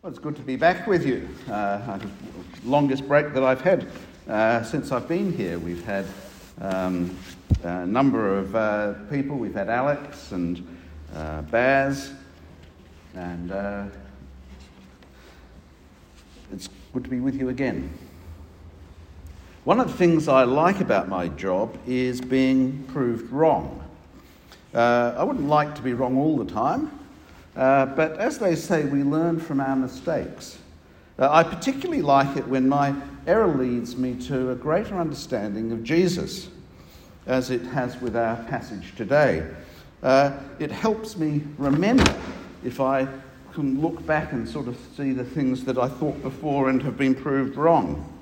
Well, it's good to be back with you. Uh, longest break that I've had uh, since I've been here. We've had um, a number of uh, people. We've had Alex and uh, Baz, and uh, it's good to be with you again. One of the things I like about my job is being proved wrong. Uh, I wouldn't like to be wrong all the time. Uh, but as they say, we learn from our mistakes. Uh, I particularly like it when my error leads me to a greater understanding of Jesus, as it has with our passage today. Uh, it helps me remember if I can look back and sort of see the things that I thought before and have been proved wrong.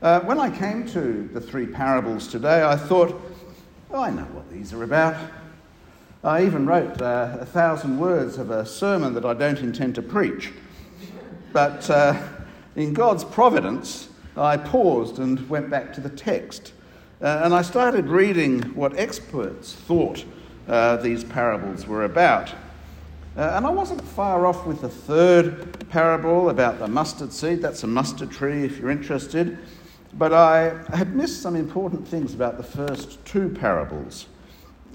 Uh, when I came to the three parables today, I thought, oh, I know what these are about. I even wrote uh, a thousand words of a sermon that I don't intend to preach. But uh, in God's providence, I paused and went back to the text. Uh, and I started reading what experts thought uh, these parables were about. Uh, and I wasn't far off with the third parable about the mustard seed. That's a mustard tree if you're interested. But I had missed some important things about the first two parables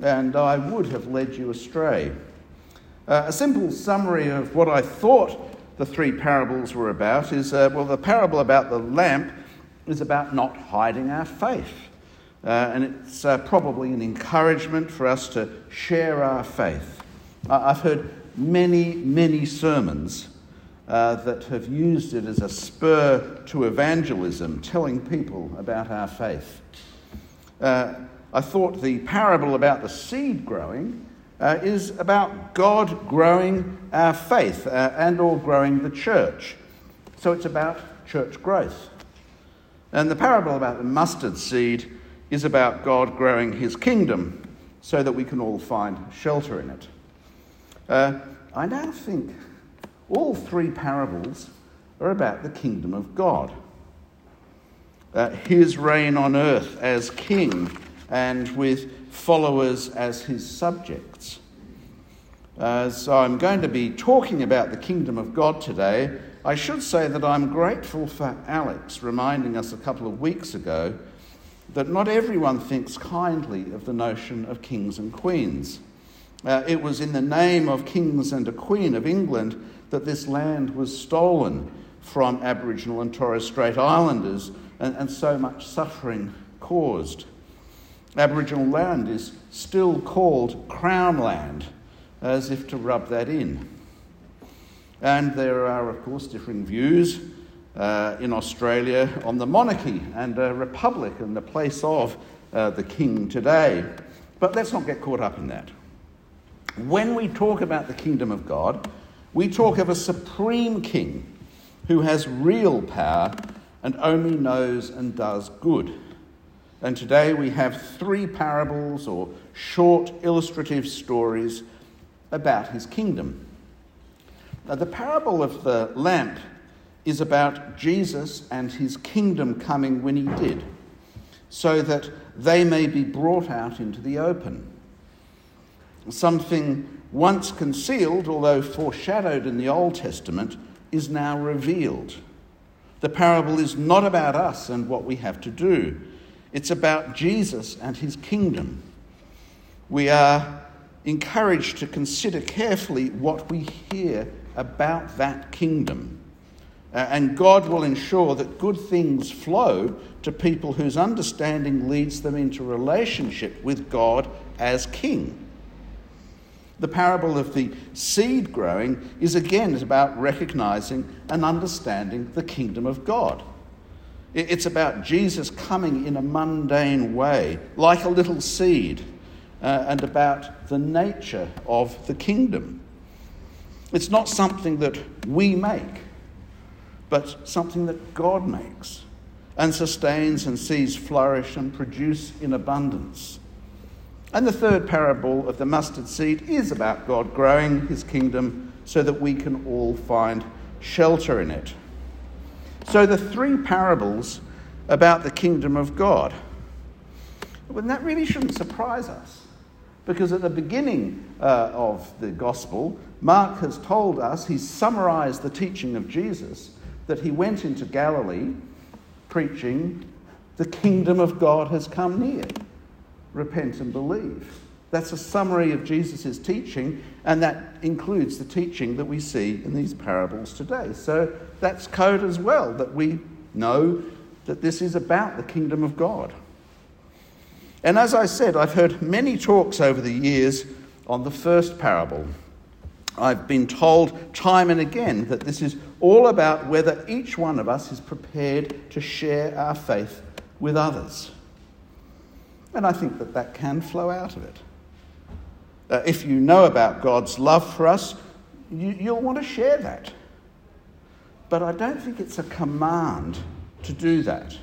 and I would have led you astray. Uh, a simple summary of what I thought the three parables were about is uh, well, the parable about the lamp is about not hiding our faith. Uh, and it's uh, probably an encouragement for us to share our faith. I've heard many, many sermons uh, that have used it as a spur to evangelism, telling people about our faith. I thought the parable about the seed growing uh, is about God growing our faith uh, and or growing the church. So it's about church growth. And the parable about the mustard seed is about God growing his kingdom so that we can all find shelter in it. Uh, I now think all three parables are about the kingdom of God. Uh, his reign on earth as king and with followers as his subjects. Uh, so I'm going to be talking about the kingdom of God today. I should say that I'm grateful for Alex reminding us a couple of weeks ago that not everyone thinks kindly of the notion of kings and queens. Uh, it was in the name of kings and a queen of England that this land was stolen from Aboriginal and Torres Strait Islanders, and, and so much suffering caused. Aboriginal land is still called Crown Land, as if to rub that in. And there are, of course, differing views uh, in Australia on the monarchy and a republic and the place of uh, the king today. But let's not get caught up in that. When we talk about the kingdom of God, we talk of a supreme king who has real power and only knows and does good. And today we have three parables or short illustrative stories about his kingdom. Now, the parable of the lamp is about Jesus and his kingdom coming when he did, so that they may be brought out into the open. Something once concealed, although foreshadowed in the Old Testament, is now revealed. The parable is not about us and what we have to do. It's about Jesus and his kingdom. We are encouraged to consider carefully what we hear about that kingdom. Uh, and God will ensure that good things flow to people whose understanding leads them into relationship with God as King. The parable of the seed growing is again about recognizing and understanding the kingdom of God. It's about Jesus coming in a mundane way, like a little seed, uh, and about the nature of the kingdom. It's not something that we make, but something that God makes and sustains and sees flourish and produce in abundance. And the third parable of the mustard seed is about God growing his kingdom so that we can all find shelter in it. So the three parables about the kingdom of God. Well, that really shouldn't surprise us. Because at the beginning uh, of the gospel, Mark has told us, he's summarized the teaching of Jesus, that he went into Galilee preaching, The kingdom of God has come near. Repent and believe. That's a summary of Jesus' teaching, and that includes the teaching that we see in these parables today. So that's code as well, that we know that this is about the kingdom of God. And as I said, I've heard many talks over the years on the first parable. I've been told time and again that this is all about whether each one of us is prepared to share our faith with others. And I think that that can flow out of it. Uh, if you know about God's love for us, you, you'll want to share that. But I don't think it's a command to do that.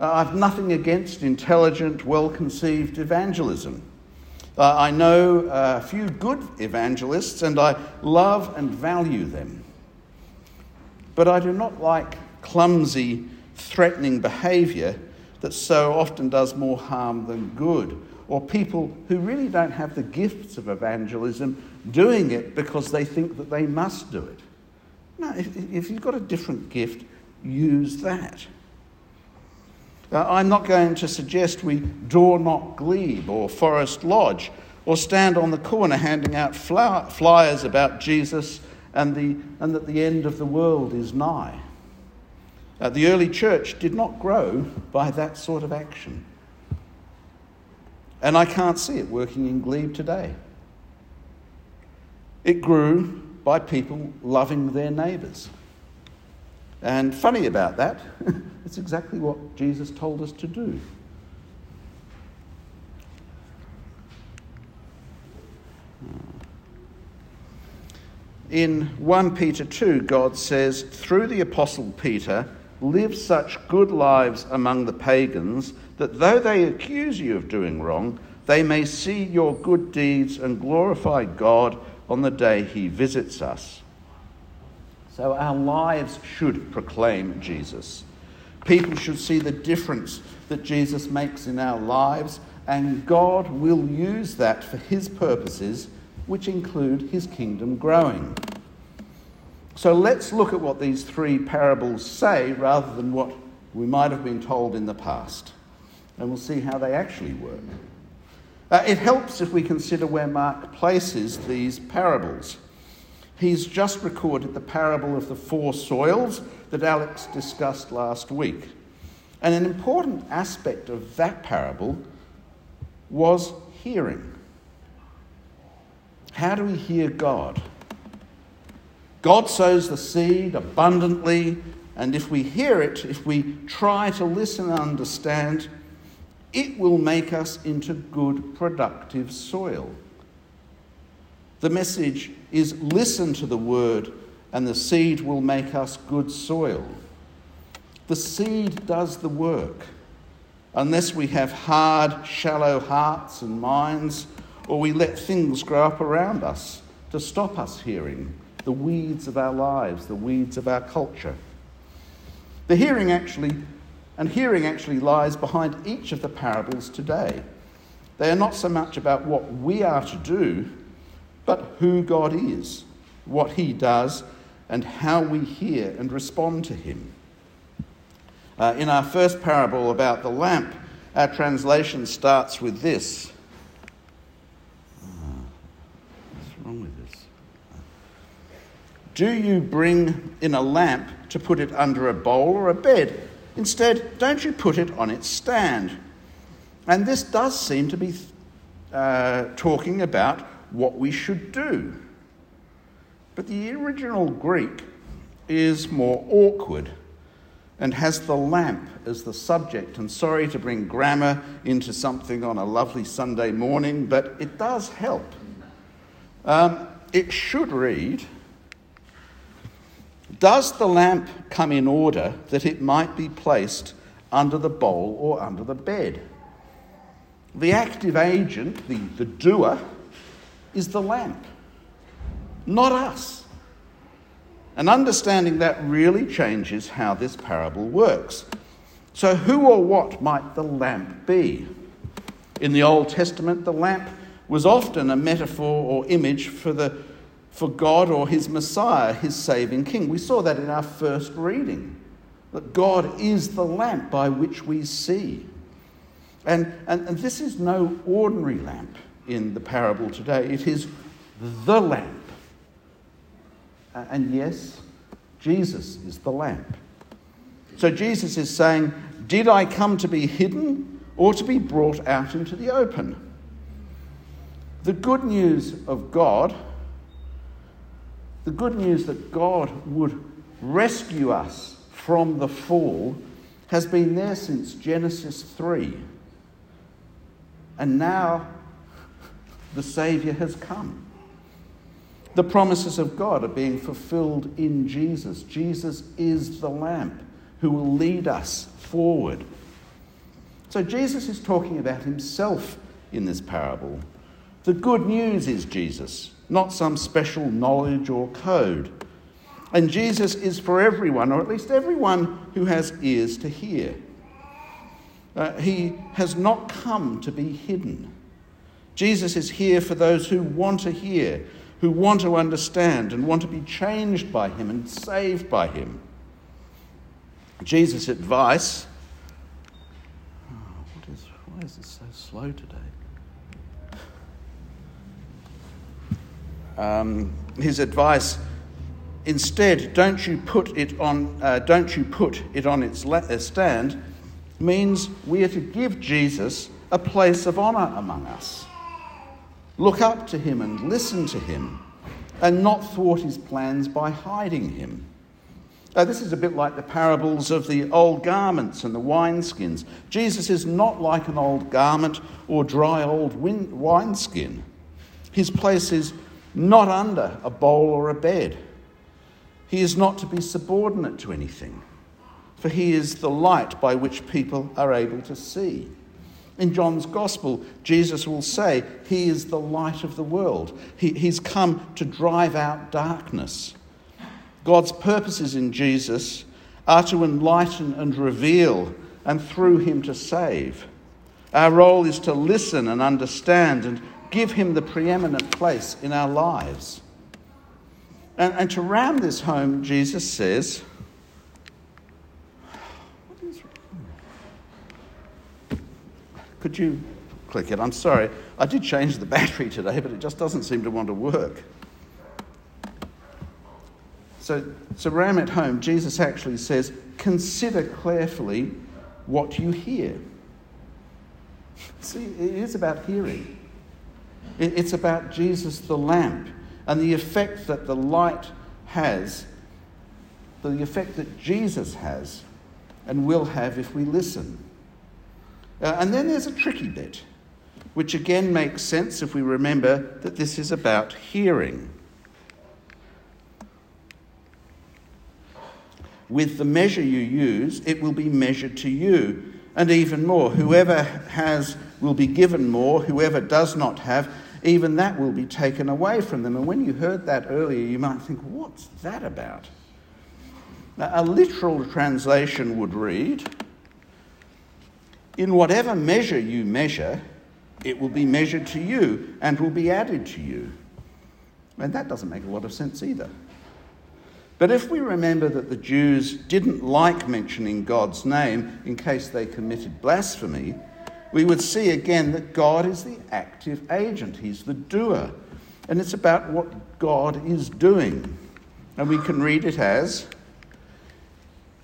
Uh, I've nothing against intelligent, well conceived evangelism. Uh, I know a few good evangelists and I love and value them. But I do not like clumsy, threatening behaviour that so often does more harm than good, or people who really don't have the gifts of evangelism doing it because they think that they must do it. No, if, if you've got a different gift, use that. Uh, I'm not going to suggest we door knock Glebe or Forest Lodge or stand on the corner handing out flyers about Jesus and, the, and that the end of the world is nigh. Uh, the early church did not grow by that sort of action. And I can't see it working in Glebe today. It grew by people loving their neighbours. And funny about that, it's exactly what Jesus told us to do. In 1 Peter 2, God says, through the Apostle Peter, live such good lives among the pagans that though they accuse you of doing wrong, they may see your good deeds and glorify God on the day he visits us. So our lives should proclaim Jesus. People should see the difference that Jesus makes in our lives, and God will use that for his purposes, which include his kingdom growing. So let's look at what these three parables say rather than what we might have been told in the past. And we'll see how they actually work. Uh, it helps if we consider where Mark places these parables. He's just recorded the parable of the four soils that Alex discussed last week. And an important aspect of that parable was hearing. How do we hear God? God sows the seed abundantly, and if we hear it, if we try to listen and understand, it will make us into good, productive soil. The message is listen to the word, and the seed will make us good soil. The seed does the work. Unless we have hard, shallow hearts and minds, or we let things grow up around us to stop us hearing the weeds of our lives, the weeds of our culture. The hearing actually, and hearing actually lies behind each of the parables today. They are not so much about what we are to do but who God is, what He does, and how we hear and respond to Him. Uh, in our first parable about the lamp, our translation starts with this. Uh, what's wrong with this? Do you bring in a lamp to put it under a bowl or a bed? Instead, don't you put it on its stand? And this does seem to be uh, talking about what we should do. But the original Greek is more awkward and has the lamp as the subject. And sorry to bring grammar into something on a lovely Sunday morning, but it does help. Um, it should read Does the lamp come in order that it might be placed under the bowl or under the bed? The active agent, the, the doer, is the lamp, not us. And understanding that really changes how this parable works. So, who or what might the lamp be? In the Old Testament, the lamp was often a metaphor or image for, the, for God or his Messiah, his saving king. We saw that in our first reading, that God is the lamp by which we see. And, and, and this is no ordinary lamp in the parable today, it is the lamp. And yes, Jesus is the lamp. So Jesus is saying, Did I come to be hidden or to be brought out into the open? The good news of God, the good news that God would rescue us from the fall, has been there since Genesis 3. And now the Saviour has come. The promises of God are being fulfilled in Jesus. Jesus is the lamp who will lead us forward. So Jesus is talking about himself in this parable. The good news is Jesus, not some special knowledge or code. And Jesus is for everyone, or at least everyone who has ears to hear. Uh, he has not come to be hidden. Jesus is here for those who want to hear, who want to understand, and want to be changed by him and saved by him. Jesus' advice. Oh, what is, why is it so slow today? Um, his advice instead don't you put it on uh, don't you put it on its uh, stand means we are to give jesus a place of honor among us. Look up to him and listen to him and not thwart his plans by hiding him. Uh, this is a bit like the parables of the old garments and the wineskins. Jesus is not like an old garment or dry old win- wineskin. His place is not under a bowl or a bed. He is not to be subordinate to anything, for he is the light by which people are able to see. In John's Gospel, Jesus will say, He is the light of the world. He, he's come to drive out darkness. God's purposes in Jesus are to enlighten and reveal, and through him to save. Our role is to listen and understand and give him the preeminent place in our lives. And, and to round this home, Jesus says, Could you click it? I'm sorry. I did change the battery today, but it just doesn't seem to want to work. So, so ram it home, Jesus actually says, Consider carefully what you hear. See, it is about hearing. It's about Jesus the lamp and the effect that the light has, the effect that Jesus has and will have if we listen. Uh, and then there's a tricky bit, which again makes sense if we remember that this is about hearing. With the measure you use, it will be measured to you. And even more, whoever has will be given more, whoever does not have, even that will be taken away from them. And when you heard that earlier, you might think, what's that about? Now, a literal translation would read In whatever measure you measure, it will be measured to you and will be added to you. And that doesn't make a lot of sense either. But if we remember that the Jews didn't like mentioning God's name in case they committed blasphemy, we would see again that God is the active agent, He's the doer. And it's about what God is doing. And we can read it as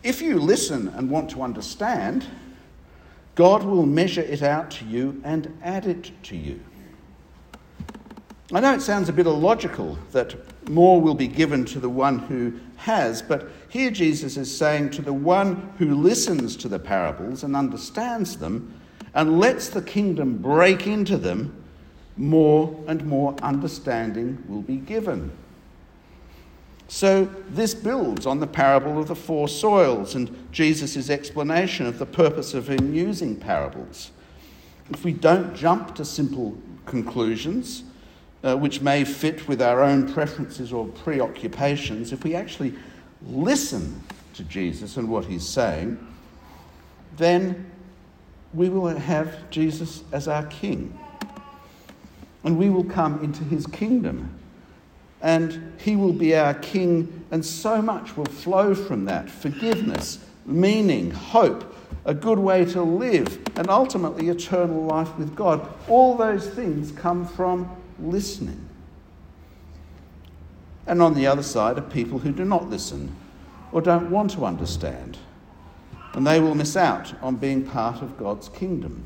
if you listen and want to understand, God will measure it out to you and add it to you. I know it sounds a bit illogical that more will be given to the one who has, but here Jesus is saying to the one who listens to the parables and understands them, and lets the kingdom break into them, more and more understanding will be given. So, this builds on the parable of the four soils and Jesus' explanation of the purpose of him using parables. If we don't jump to simple conclusions, uh, which may fit with our own preferences or preoccupations, if we actually listen to Jesus and what he's saying, then we will have Jesus as our King. And we will come into his kingdom. And he will be our King, and so much will flow from that forgiveness, meaning, hope, a good way to live, and ultimately eternal life with God. All those things come from listening. And on the other side are people who do not listen or don't want to understand and they will miss out on being part of God's kingdom.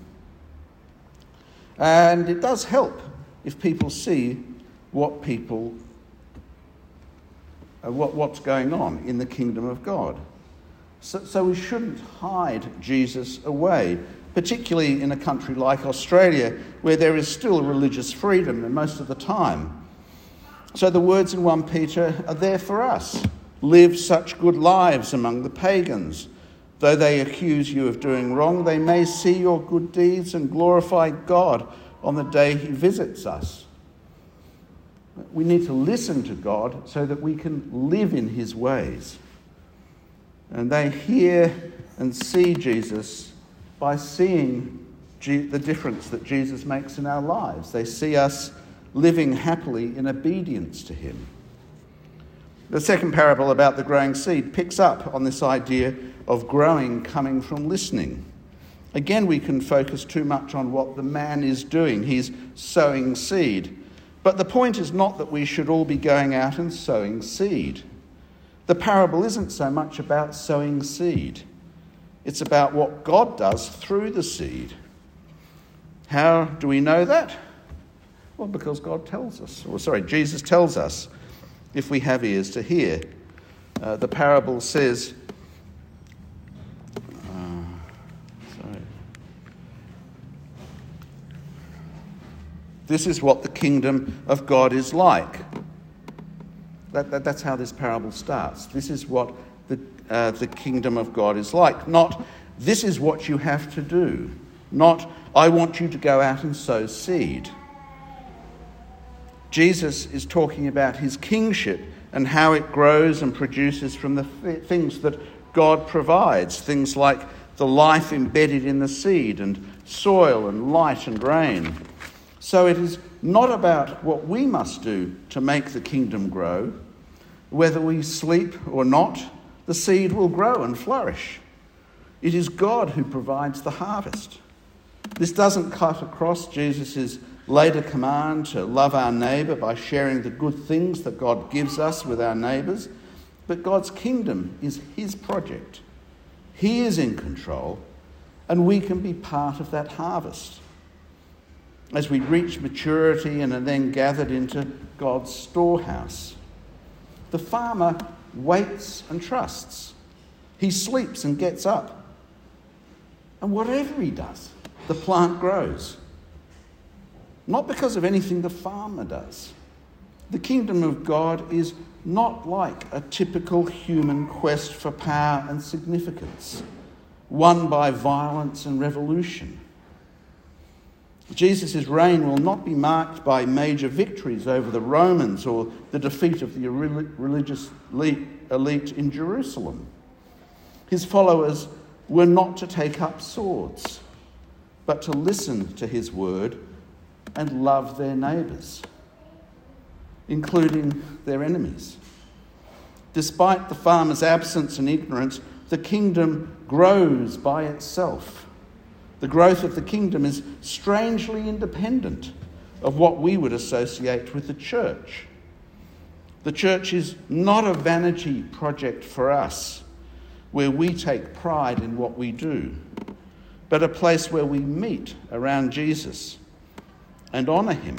And it does help if people see what people, uh, what, what's going on in the kingdom of God. So, so we shouldn't hide Jesus away, particularly in a country like Australia, where there is still religious freedom most of the time. So the words in 1 Peter are there for us. Live such good lives among the pagans Though they accuse you of doing wrong, they may see your good deeds and glorify God on the day He visits us. We need to listen to God so that we can live in His ways. And they hear and see Jesus by seeing the difference that Jesus makes in our lives. They see us living happily in obedience to Him. The second parable about the growing seed picks up on this idea of growing coming from listening. Again, we can focus too much on what the man is doing. He's sowing seed. But the point is not that we should all be going out and sowing seed. The parable isn't so much about sowing seed, it's about what God does through the seed. How do we know that? Well, because God tells us, or sorry, Jesus tells us if we have ears to hear. Uh, the parable says, This is what the kingdom of God is like. That, that, that's how this parable starts. This is what the, uh, the kingdom of God is like. Not, this is what you have to do. Not, I want you to go out and sow seed. Jesus is talking about his kingship and how it grows and produces from the things that God provides, things like the life embedded in the seed and soil and light and rain. So it is not about what we must do to make the kingdom grow. Whether we sleep or not, the seed will grow and flourish. It is God who provides the harvest. This doesn't cut across Jesus' later command to love our neighbour by sharing the good things that God gives us with our neighbours, but God's kingdom is His project. He is in control, and we can be part of that harvest as we reach maturity and are then gathered into God's storehouse. The farmer waits and trusts. He sleeps and gets up. And whatever he does, the plant grows. Not because of anything the farmer does. The kingdom of God is not like a typical human quest for power and significance, won by violence and revolution. Jesus' reign will not be marked by major victories over the Romans or the defeat of the religious elite in Jerusalem. His followers were not to take up swords, but to listen to his word and love their neighbours, including their enemies. Despite the farmer's absence and ignorance, the kingdom grows by itself the growth of the kingdom is strangely independent of what we would associate with the church. The church is not a vanity project for us where we take pride in what we do, but a place where we meet around Jesus and honour him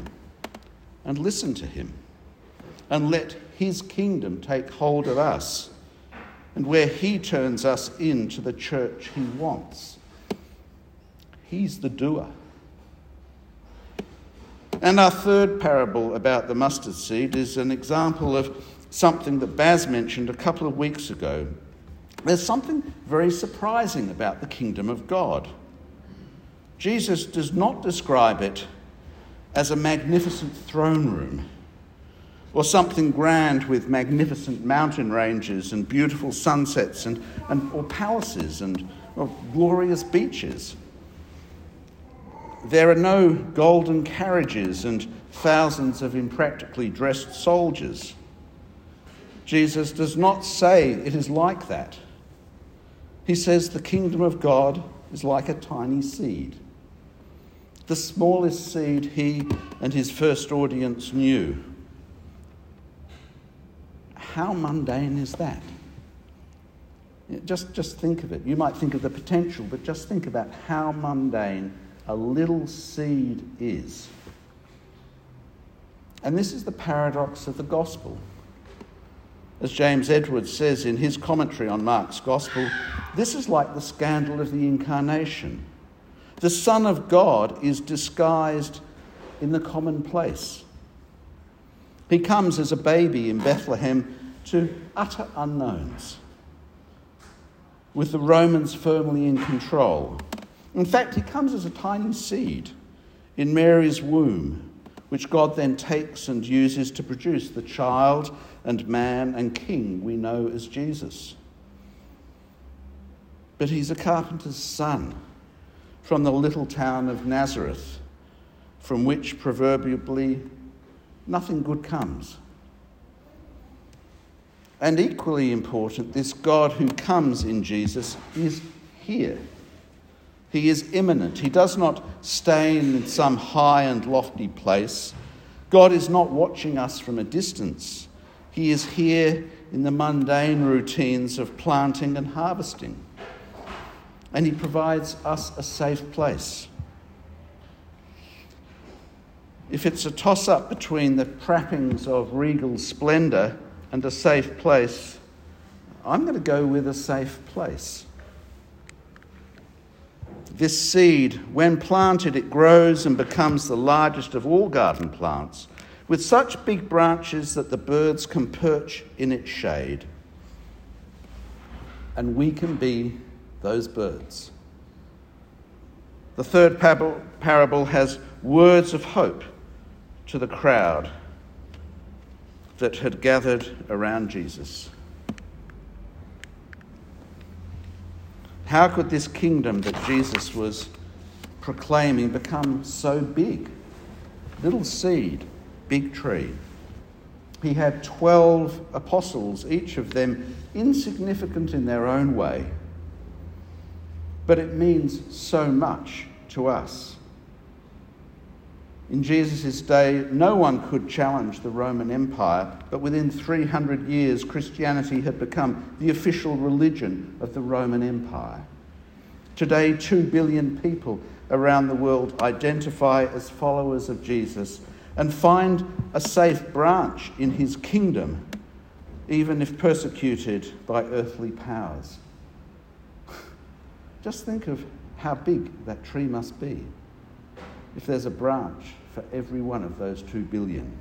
and listen to him and let his kingdom take hold of us and where he turns us into the church he wants. He's the doer. And our third parable about the mustard seed is an example of something that Baz mentioned a couple of weeks ago. There's something very surprising about the kingdom of God. Jesus does not describe it as a magnificent throne room or something grand with magnificent mountain ranges and beautiful sunsets and, and or palaces and or glorious beaches. there are no golden carriages and thousands of impractically dressed soldiers. Jesus does not say it is like that. He says the kingdom of God is like a tiny seed. The smallest seed he and his first audience knew. How mundane is that? Just, just think of it. You might think of the potential, but just think about how mundane a little seed is. And this is the paradox of the gospel. As James Edwards says in his commentary on Mark's gospel, this is like the scandal of the incarnation. The Son of God is disguised in the commonplace. He comes as a baby in Bethlehem to utter unknowns, with the Romans firmly in control. In fact, he comes as a tiny seed in Mary's womb, which God then takes and uses to produce the child and man and king we know as Jesus. But he's a carpenter's son from the little town of Nazareth, from which proverbially nothing good comes. And equally important, this God who comes in Jesus is here. He is immanent. He does not stay in some high and lofty place. God is not watching us from a distance. He is here in the mundane routines of planting and harvesting. And He provides us a safe place. If it's a toss up between the trappings of regal splendour and a safe place, I'm going to go with a safe place. This seed, when planted, it grows and becomes the largest of all garden plants with such big branches that the birds can perch in its shade. And we can be those birds. The third parable has words of hope to the crowd that had gathered around Jesus. How could this kingdom that Jesus was proclaiming become so big? Little seed big tree. He had 12 apostles, each of them insignificant in their own way. But it means so much to us. In Jesus' day, no one could challenge the Roman Empire, but within 300 years, Christianity had become the official religion of the Roman Empire. Today, 2 billion people around the world identify as followers of Jesus and find a safe branch in his kingdom, even if persecuted by earthly powers. Just think of how big that tree must be if there's a branch for every one of those two billion.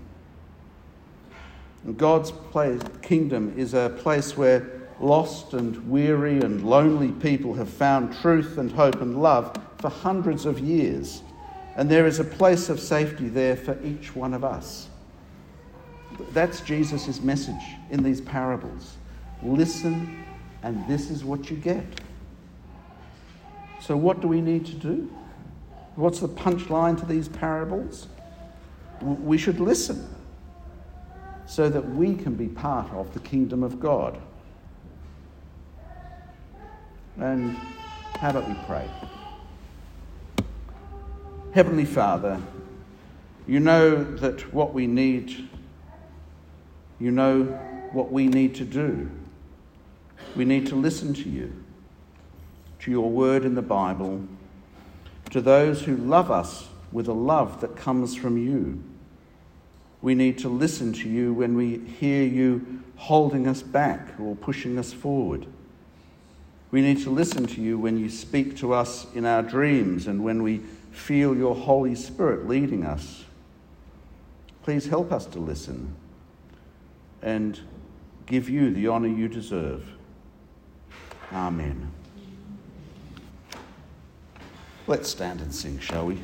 And God's place, kingdom is a place where lost and weary and lonely people have found truth and hope and love for hundreds of years and there is a place of safety there for each one of us. That's Jesus' message in these parables. Listen, and this is what you get. So, what do we need to do? What's the punchline to these parables? We should listen so that we can be part of the kingdom of God. And how about we pray? Heavenly Father, you know that what we need, you know what we need to do. We need to listen to you, to your word in the Bible, to those who love us with a love that comes from you. We need to listen to you when we hear you holding us back or pushing us forward. We need to listen to you when you speak to us in our dreams and when we feel your Holy Spirit leading us. Please help us to listen and give you the honour you deserve. Amen. Let's stand and sing, shall we?